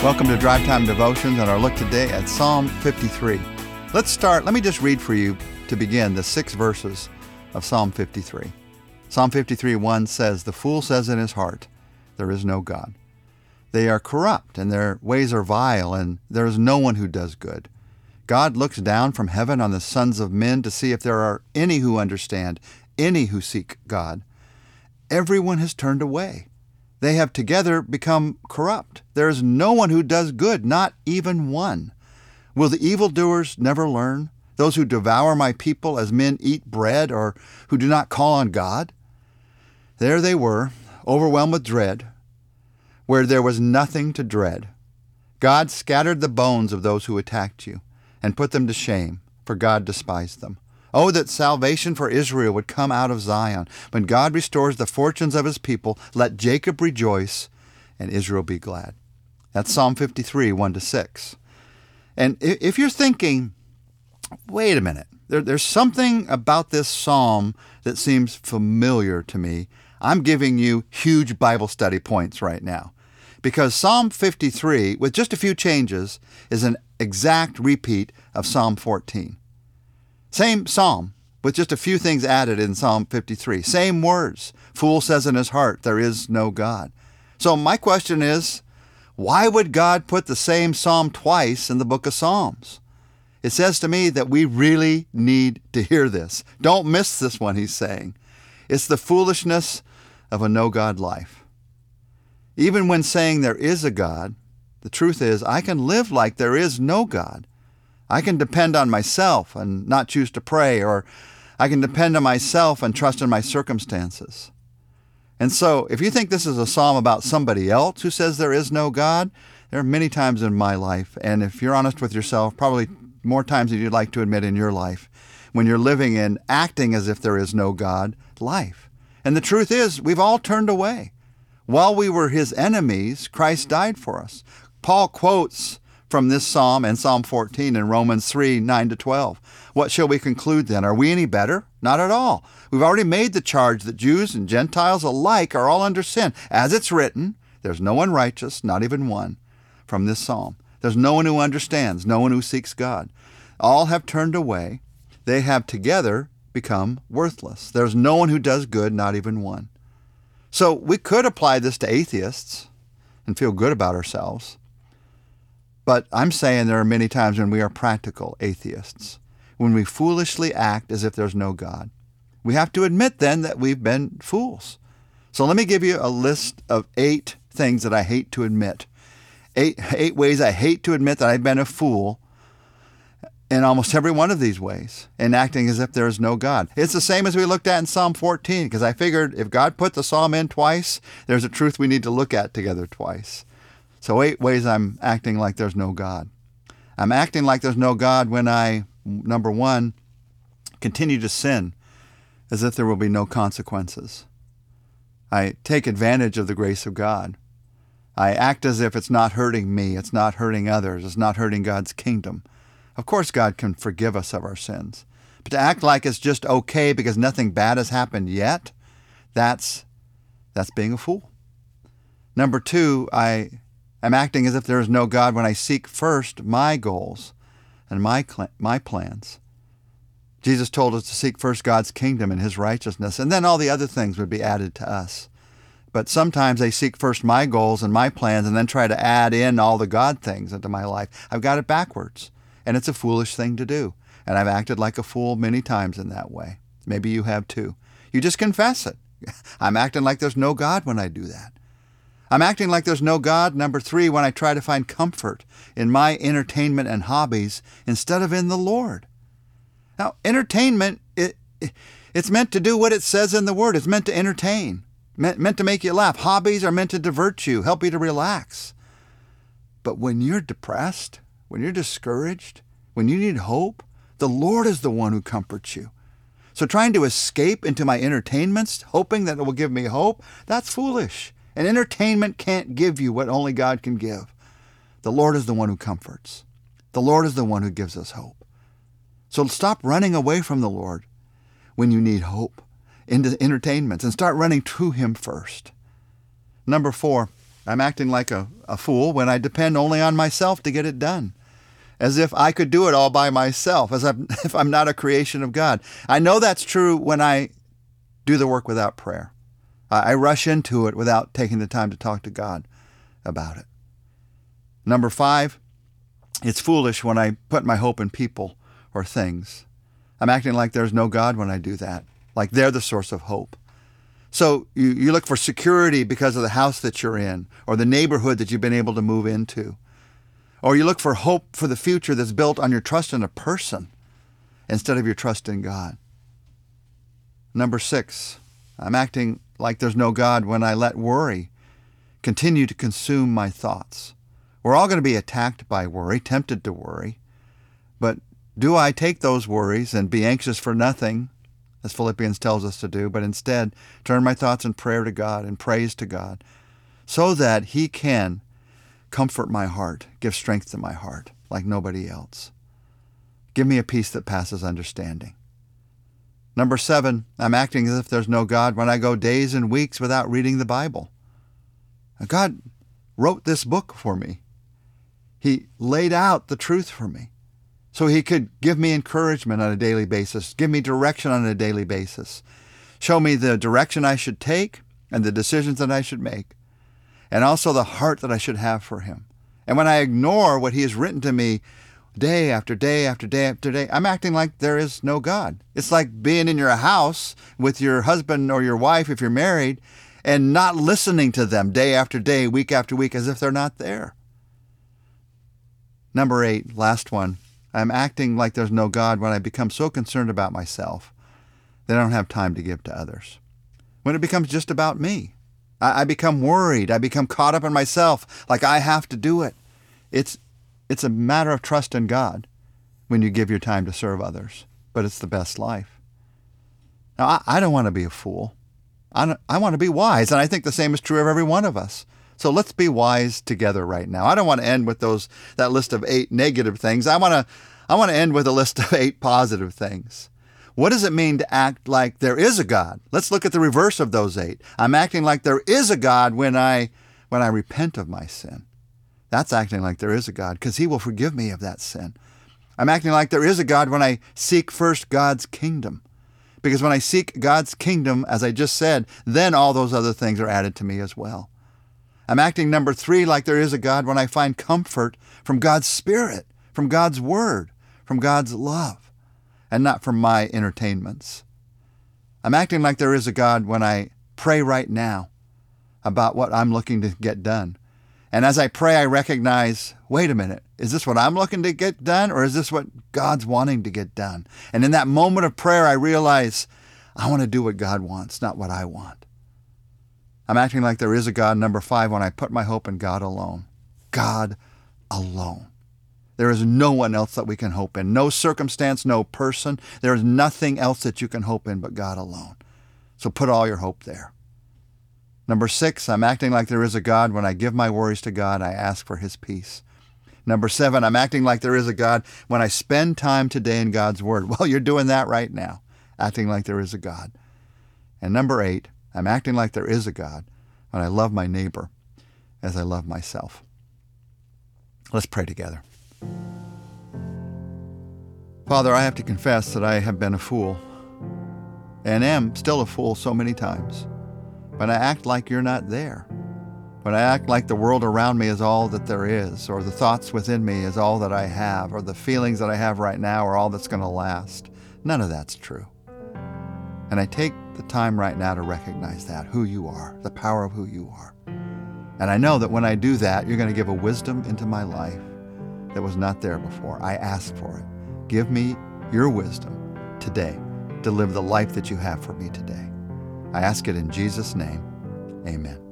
Welcome to Drive Time Devotions and our look today at Psalm 53. Let's start. Let me just read for you to begin the six verses of Psalm 53. Psalm 53 1 says, The fool says in his heart, There is no God. They are corrupt, and their ways are vile, and there is no one who does good. God looks down from heaven on the sons of men to see if there are any who understand, any who seek God. Everyone has turned away. They have together become corrupt. There is no one who does good, not even one. Will the evildoers never learn? Those who devour my people as men eat bread, or who do not call on God? There they were, overwhelmed with dread, where there was nothing to dread. God scattered the bones of those who attacked you and put them to shame, for God despised them. Oh, that salvation for Israel would come out of Zion. When God restores the fortunes of his people, let Jacob rejoice and Israel be glad. That's Psalm 53, 1 to 6. And if you're thinking, wait a minute, there, there's something about this psalm that seems familiar to me, I'm giving you huge Bible study points right now. Because Psalm 53, with just a few changes, is an exact repeat of Psalm 14. Same psalm, with just a few things added in Psalm 53. Same words. Fool says in his heart, There is no God. So my question is, why would God put the same psalm twice in the book of Psalms? It says to me that we really need to hear this. Don't miss this one, he's saying. It's the foolishness of a no God life. Even when saying there is a God, the truth is I can live like there is no God. I can depend on myself and not choose to pray, or I can depend on myself and trust in my circumstances. And so, if you think this is a psalm about somebody else who says there is no God, there are many times in my life, and if you're honest with yourself, probably more times than you'd like to admit in your life, when you're living in acting as if there is no God life. And the truth is, we've all turned away. While we were his enemies, Christ died for us. Paul quotes from this psalm and Psalm 14 in Romans 3 9 to 12. What shall we conclude then? Are we any better? Not at all. We've already made the charge that Jews and Gentiles alike are all under sin. As it's written, there's no one righteous, not even one, from this psalm. There's no one who understands, no one who seeks God. All have turned away. They have together become worthless. There's no one who does good, not even one. So we could apply this to atheists and feel good about ourselves. But I'm saying there are many times when we are practical atheists, when we foolishly act as if there's no God. We have to admit then that we've been fools. So let me give you a list of eight things that I hate to admit. Eight, eight ways I hate to admit that I've been a fool in almost every one of these ways, in acting as if there is no God. It's the same as we looked at in Psalm 14, because I figured if God put the psalm in twice, there's a truth we need to look at together twice. So, eight ways I'm acting like there's no God. I'm acting like there's no God when I, number one, continue to sin as if there will be no consequences. I take advantage of the grace of God. I act as if it's not hurting me, it's not hurting others, it's not hurting God's kingdom. Of course, God can forgive us of our sins. But to act like it's just okay because nothing bad has happened yet, that's, that's being a fool. Number two, I I'm acting as if there is no God when I seek first my goals and my, my plans. Jesus told us to seek first God's kingdom and his righteousness, and then all the other things would be added to us. But sometimes I seek first my goals and my plans and then try to add in all the God things into my life. I've got it backwards, and it's a foolish thing to do. And I've acted like a fool many times in that way. Maybe you have too. You just confess it. I'm acting like there's no God when I do that. I'm acting like there's no God, number three, when I try to find comfort in my entertainment and hobbies instead of in the Lord. Now, entertainment, it, it's meant to do what it says in the Word. It's meant to entertain, meant, meant to make you laugh. Hobbies are meant to divert you, help you to relax. But when you're depressed, when you're discouraged, when you need hope, the Lord is the one who comforts you. So trying to escape into my entertainments, hoping that it will give me hope, that's foolish. And entertainment can't give you what only God can give. The Lord is the one who comforts. The Lord is the one who gives us hope. So stop running away from the Lord when you need hope into entertainments and start running to Him first. Number four, I'm acting like a, a fool when I depend only on myself to get it done. As if I could do it all by myself, as if I'm not a creation of God. I know that's true when I do the work without prayer. I rush into it without taking the time to talk to God about it. Number five, it's foolish when I put my hope in people or things. I'm acting like there's no God when I do that, like they're the source of hope. So you, you look for security because of the house that you're in or the neighborhood that you've been able to move into. Or you look for hope for the future that's built on your trust in a person instead of your trust in God. Number six, I'm acting like there's no God when I let worry continue to consume my thoughts. We're all going to be attacked by worry, tempted to worry. But do I take those worries and be anxious for nothing as Philippians tells us to do, but instead turn my thoughts in prayer to God and praise to God so that He can comfort my heart, give strength to my heart like nobody else. Give me a peace that passes understanding. Number seven, I'm acting as if there's no God when I go days and weeks without reading the Bible. God wrote this book for me. He laid out the truth for me so he could give me encouragement on a daily basis, give me direction on a daily basis, show me the direction I should take and the decisions that I should make, and also the heart that I should have for him. And when I ignore what he has written to me day after day after day after day, I'm acting like there is no God. It's like being in your house with your husband or your wife if you're married and not listening to them day after day, week after week, as if they're not there. Number eight, last one. I'm acting like there's no God when I become so concerned about myself that I don't have time to give to others. When it becomes just about me, I, I become worried. I become caught up in myself, like I have to do it. It's, it's a matter of trust in God when you give your time to serve others, but it's the best life. Now, I, I don't want to be a fool. I, I want to be wise, and I think the same is true of every one of us. So let's be wise together right now. I don't want to end with those that list of eight negative things. I want to I want to end with a list of eight positive things. What does it mean to act like there is a God? Let's look at the reverse of those eight. I'm acting like there is a God when I when I repent of my sin. That's acting like there is a God because he will forgive me of that sin. I'm acting like there is a God when I seek first God's kingdom. Because when I seek God's kingdom, as I just said, then all those other things are added to me as well. I'm acting number three like there is a God when I find comfort from God's Spirit, from God's Word, from God's love, and not from my entertainments. I'm acting like there is a God when I pray right now about what I'm looking to get done. And as I pray, I recognize wait a minute, is this what I'm looking to get done, or is this what God's wanting to get done? And in that moment of prayer, I realize I want to do what God wants, not what I want. I'm acting like there is a God, number five, when I put my hope in God alone. God alone. There is no one else that we can hope in. No circumstance, no person. There is nothing else that you can hope in but God alone. So put all your hope there. Number six, I'm acting like there is a God. When I give my worries to God, I ask for his peace. Number seven, I'm acting like there is a God when I spend time today in God's Word. Well, you're doing that right now, acting like there is a God. And number eight, I'm acting like there is a God when I love my neighbor as I love myself. Let's pray together. Father, I have to confess that I have been a fool and am still a fool so many times. When I act like you're not there, when I act like the world around me is all that there is, or the thoughts within me is all that I have, or the feelings that I have right now are all that's going to last, none of that's true. And I take the time right now to recognize that, who you are, the power of who you are. And I know that when I do that, you're going to give a wisdom into my life that was not there before. I ask for it. Give me your wisdom today to live the life that you have for me today. I ask it in Jesus' name. Amen.